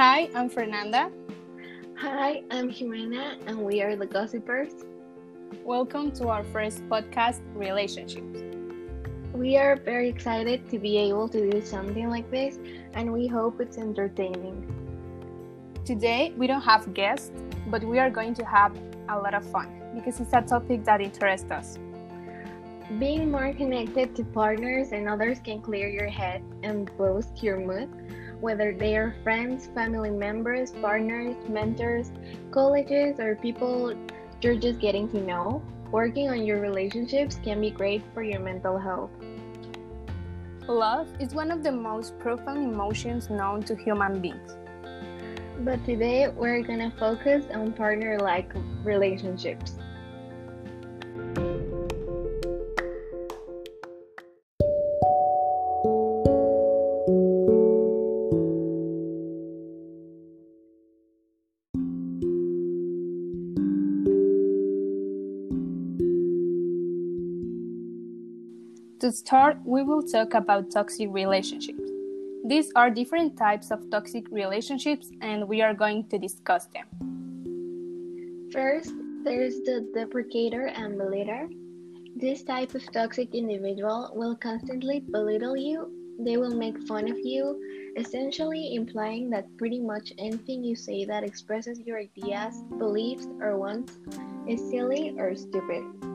Hi, I'm Fernanda. Hi, I'm Jimena, and we are the Gossipers. Welcome to our first podcast, Relationships. We are very excited to be able to do something like this, and we hope it's entertaining. Today, we don't have guests, but we are going to have a lot of fun because it's a topic that interests us. Being more connected to partners and others can clear your head and boost your mood, whether they are friends, family members, partners, mentors, colleges, or people you're just getting to know. Working on your relationships can be great for your mental health. Love is one of the most profound emotions known to human beings. But today we're gonna focus on partner like relationships. To start, we will talk about toxic relationships. These are different types of toxic relationships, and we are going to discuss them. First, there's the deprecator and belitter. This type of toxic individual will constantly belittle you. They will make fun of you, essentially implying that pretty much anything you say that expresses your ideas, beliefs, or wants is silly or stupid.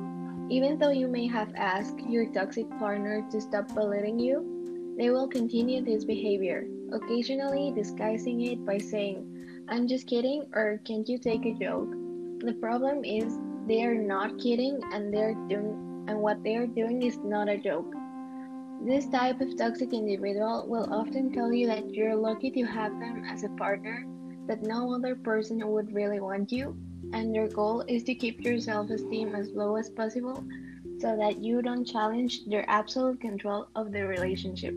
Even though you may have asked your toxic partner to stop belittling you, they will continue this behavior, occasionally disguising it by saying, I'm just kidding or can't you take a joke? The problem is they are not kidding and they're doing and what they are doing is not a joke. This type of toxic individual will often tell you that you're lucky to have them as a partner, that no other person would really want you, and your goal is to keep your self esteem as low as possible so that you don't challenge their absolute control of the relationship.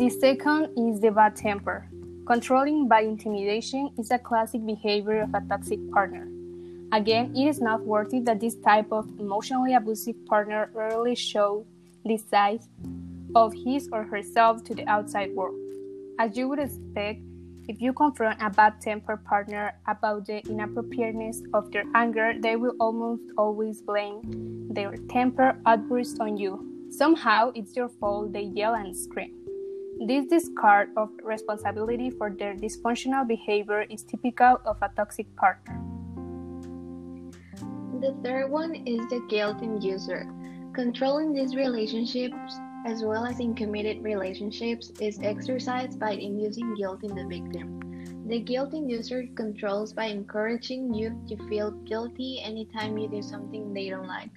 The second is the bad temper. Controlling by intimidation is a classic behavior of a toxic partner. Again, it is not worth it that this type of emotionally abusive partner rarely shows the side of his or herself to the outside world. As you would expect, if you confront a bad tempered partner about the inappropriateness of their anger, they will almost always blame their temper outburst on you. Somehow it's your fault, they yell and scream. This discard of responsibility for their dysfunctional behavior is typical of a toxic partner. The third one is the guilt inducer. Controlling these relationships, as well as in committed relationships, is exercised by inducing guilt in the victim. The guilt inducer controls by encouraging you to feel guilty anytime you do something they don't like.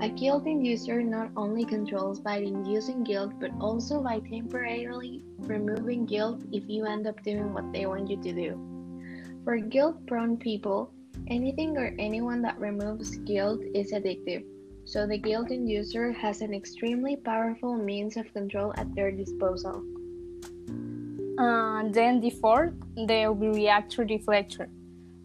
A guilt inducer not only controls by inducing guilt, but also by temporarily removing guilt if you end up doing what they want you to do. For guilt prone people, anything or anyone that removes guilt is addictive. So the guilt inducer has an extremely powerful means of control at their disposal. Uh, then the fourth, the overreactor deflector.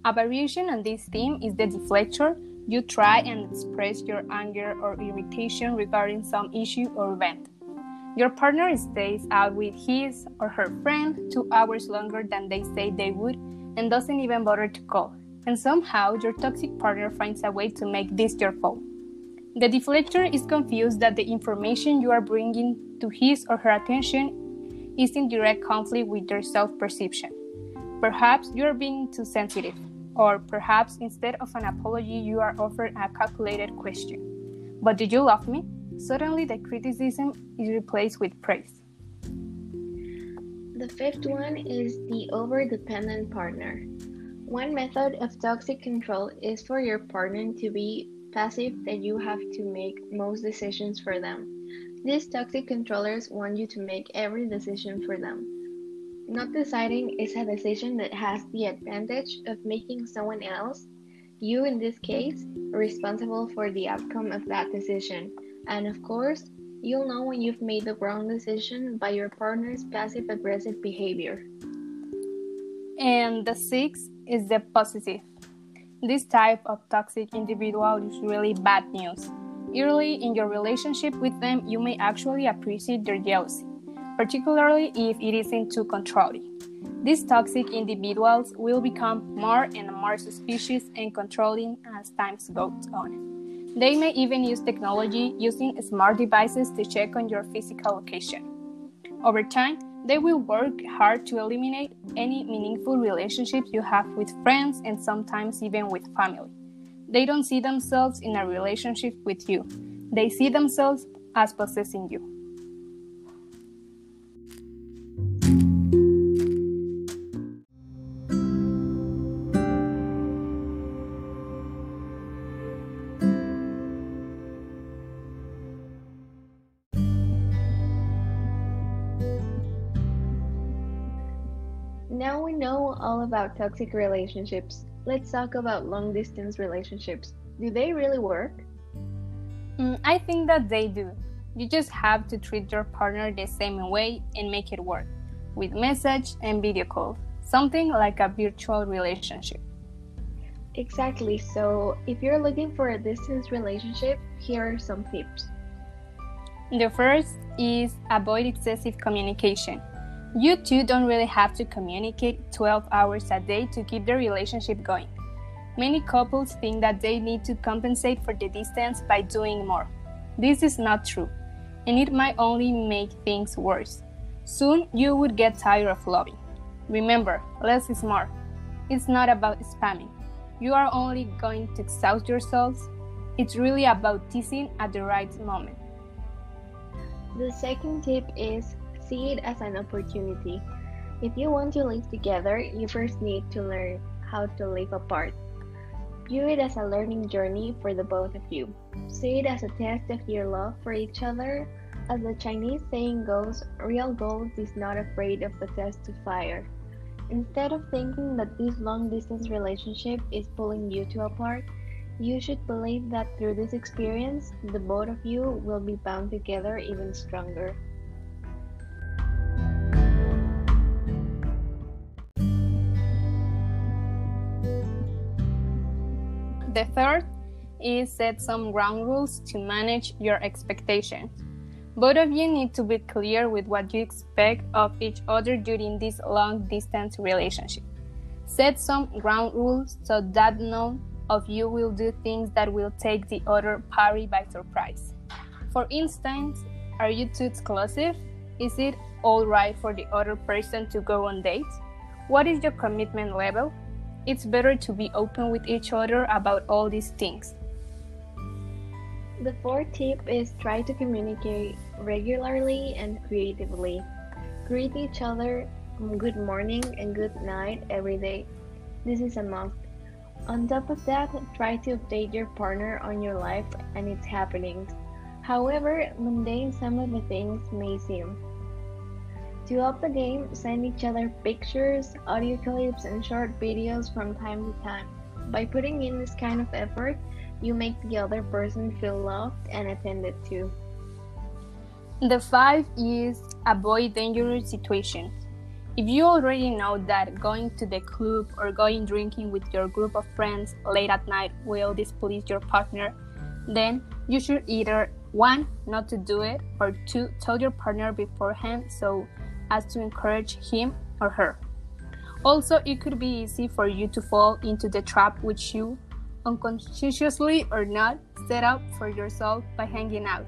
A variation on this theme is the deflector. You try and express your anger or irritation regarding some issue or event. Your partner stays out with his or her friend two hours longer than they say they would and doesn't even bother to call. And somehow your toxic partner finds a way to make this your fault. The deflector is confused that the information you are bringing to his or her attention is in direct conflict with their self perception. Perhaps you are being too sensitive, or perhaps instead of an apology, you are offered a calculated question. But do you love me? Suddenly, the criticism is replaced with praise. The fifth one is the over dependent partner. One method of toxic control is for your partner to be passive that you have to make most decisions for them. These toxic controllers want you to make every decision for them. Not deciding is a decision that has the advantage of making someone else, you in this case, responsible for the outcome of that decision. And of course, you'll know when you've made the wrong decision by your partner's passive aggressive behavior. And the sixth is the possessive. This type of toxic individual is really bad news. Early in your relationship with them, you may actually appreciate their jealousy, particularly if it isn't too controlling. These toxic individuals will become more and more suspicious and controlling as time goes on. They may even use technology using smart devices to check on your physical location. Over time, they will work hard to eliminate any meaningful relationships you have with friends and sometimes even with family. They don't see themselves in a relationship with you, they see themselves as possessing you. Know all about toxic relationships. Let's talk about long distance relationships. Do they really work? Mm, I think that they do. You just have to treat your partner the same way and make it work with message and video call, something like a virtual relationship. Exactly. So, if you're looking for a distance relationship, here are some tips. The first is avoid excessive communication. You two don't really have to communicate 12 hours a day to keep the relationship going. Many couples think that they need to compensate for the distance by doing more. This is not true, and it might only make things worse. Soon you would get tired of loving. Remember, less is more. It's not about spamming. You are only going to exhaust yourselves. It's really about teasing at the right moment. The second tip is see it as an opportunity. If you want to live together, you first need to learn how to live apart. View it as a learning journey for the both of you. See it as a test of your love for each other. As the Chinese saying goes, real gold is not afraid of the test to fire. Instead of thinking that this long distance relationship is pulling you two apart, you should believe that through this experience, the both of you will be bound together even stronger. The third is set some ground rules to manage your expectations. Both of you need to be clear with what you expect of each other during this long distance relationship. Set some ground rules so that none of you will do things that will take the other party by surprise. For instance, are you too exclusive? Is it alright for the other person to go on dates? What is your commitment level? It's better to be open with each other about all these things. The fourth tip is try to communicate regularly and creatively. Greet each other mm, good morning and good night every day. This is a must. On top of that, try to update your partner on your life and its happenings. However mundane some of the things may seem. Up the game, send each other pictures, audio clips, and short videos from time to time. By putting in this kind of effort, you make the other person feel loved and attended to. The five is avoid dangerous situations. If you already know that going to the club or going drinking with your group of friends late at night will displease your partner, then you should either 1. not to do it, or 2. tell your partner beforehand so as to encourage him or her. Also, it could be easy for you to fall into the trap which you, unconsciously or not, set up for yourself by hanging out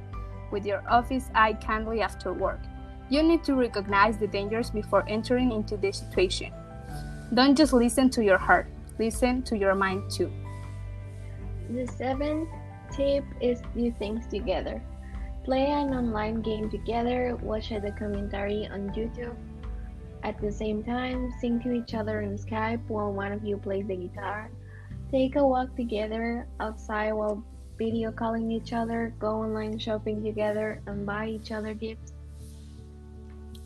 with your office eye candidly after work. You need to recognize the dangers before entering into the situation. Don't just listen to your heart, listen to your mind too. The seventh tip is do things together. Play an online game together, watch a documentary on YouTube. At the same time, sing to each other on Skype while one of you plays the guitar. Take a walk together outside while video calling each other, go online shopping together, and buy each other gifts.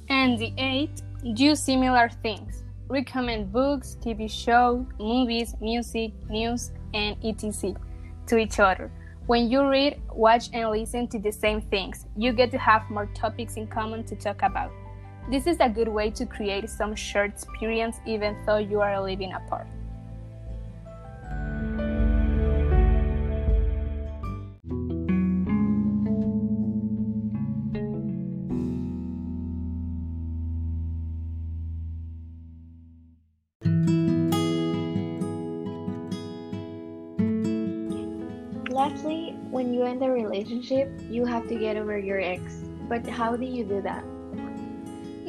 And the eighth, do similar things. Recommend books, TV shows, movies, music, news, and etc. to each other. When you read, watch, and listen to the same things, you get to have more topics in common to talk about. This is a good way to create some shared experience even though you are living apart. End a relationship, you have to get over your ex. But how do you do that?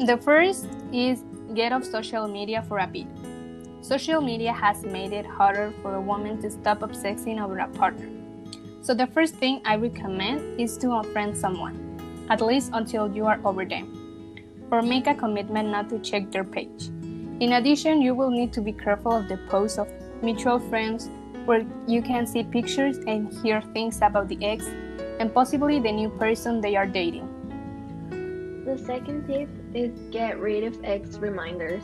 The first is get off social media for a bit. Social media has made it harder for a woman to stop obsessing over a partner. So, the first thing I recommend is to unfriend someone, at least until you are over them, or make a commitment not to check their page. In addition, you will need to be careful of the posts of mutual friends where you can see pictures and hear things about the ex and possibly the new person they are dating. The second tip is get rid of ex reminders.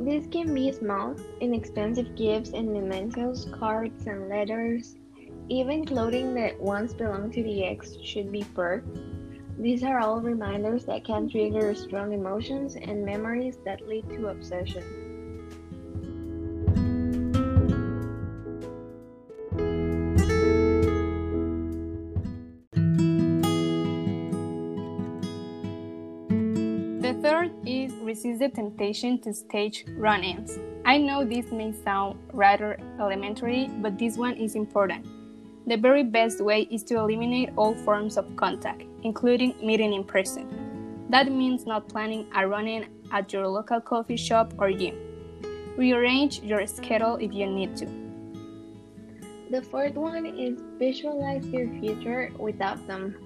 These can be small, inexpensive gifts and mementos, cards and letters. Even clothing that once belonged to the ex should be perked. These are all reminders that can trigger strong emotions and memories that lead to obsession. Third is resist the temptation to stage run ins. I know this may sound rather elementary, but this one is important. The very best way is to eliminate all forms of contact, including meeting in person. That means not planning a run in at your local coffee shop or gym. Rearrange your schedule if you need to. The fourth one is visualize your future without them.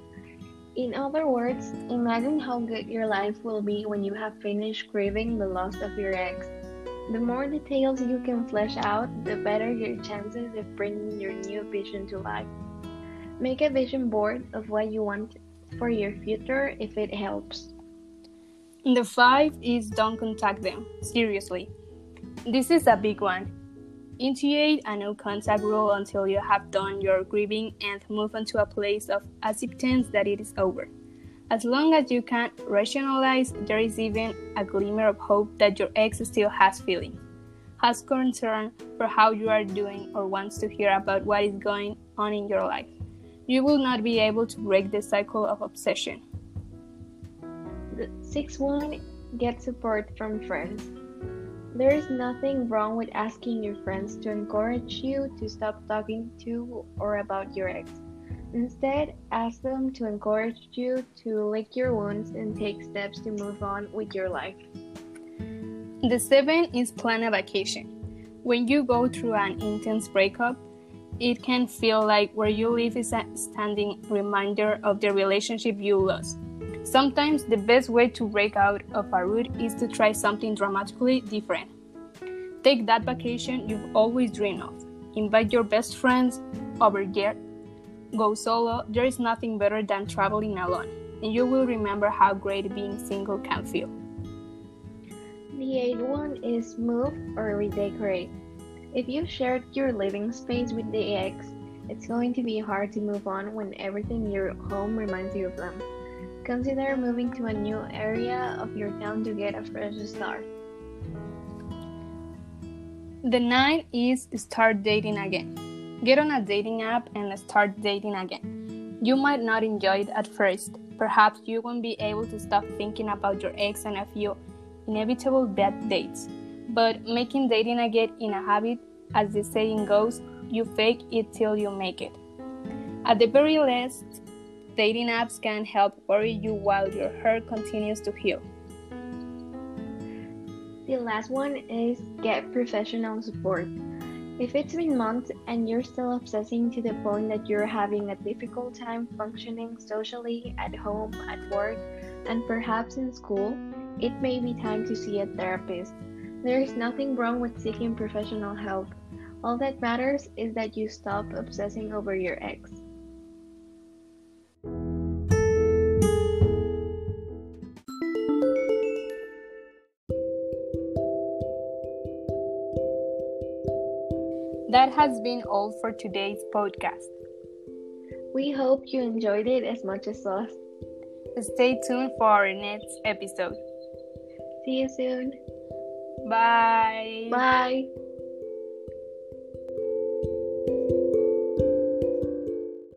In other words, imagine how good your life will be when you have finished grieving the loss of your ex. The more details you can flesh out, the better your chances of bringing your new vision to life. Make a vision board of what you want for your future if it helps. The five is don't contact them. Seriously. This is a big one. Initiate a no contact rule until you have done your grieving and move on to a place of acceptance that it is over. As long as you can rationalize, there is even a glimmer of hope that your ex still has feelings, has concern for how you are doing, or wants to hear about what is going on in your life. You will not be able to break the cycle of obsession. The sixth one get support from friends. There is nothing wrong with asking your friends to encourage you to stop talking to or about your ex. Instead, ask them to encourage you to lick your wounds and take steps to move on with your life. The seven is plan a vacation. When you go through an intense breakup, it can feel like where you live is a standing reminder of the relationship you lost. Sometimes the best way to break out of a rut is to try something dramatically different. Take that vacation you've always dreamed of. Invite your best friends over there. Go solo. There is nothing better than traveling alone, and you will remember how great being single can feel. The eighth one is move or redecorate. If you shared your living space with the ex, it's going to be hard to move on when everything in your home reminds you of them. Consider moving to a new area of your town to get a fresh start. The nine is start dating again. Get on a dating app and start dating again. You might not enjoy it at first. Perhaps you won't be able to stop thinking about your ex and a few inevitable bad dates. But making dating again in a habit, as the saying goes, you fake it till you make it. At the very least, dating apps can help worry you while your hurt continues to heal. The last one is get professional support. If it's been months and you're still obsessing to the point that you're having a difficult time functioning socially at home, at work, and perhaps in school, it may be time to see a therapist. There is nothing wrong with seeking professional help. All that matters is that you stop obsessing over your ex. That has been all for today's podcast. We hope you enjoyed it as much as us. Stay tuned for our next episode. See you soon. Bye. Bye.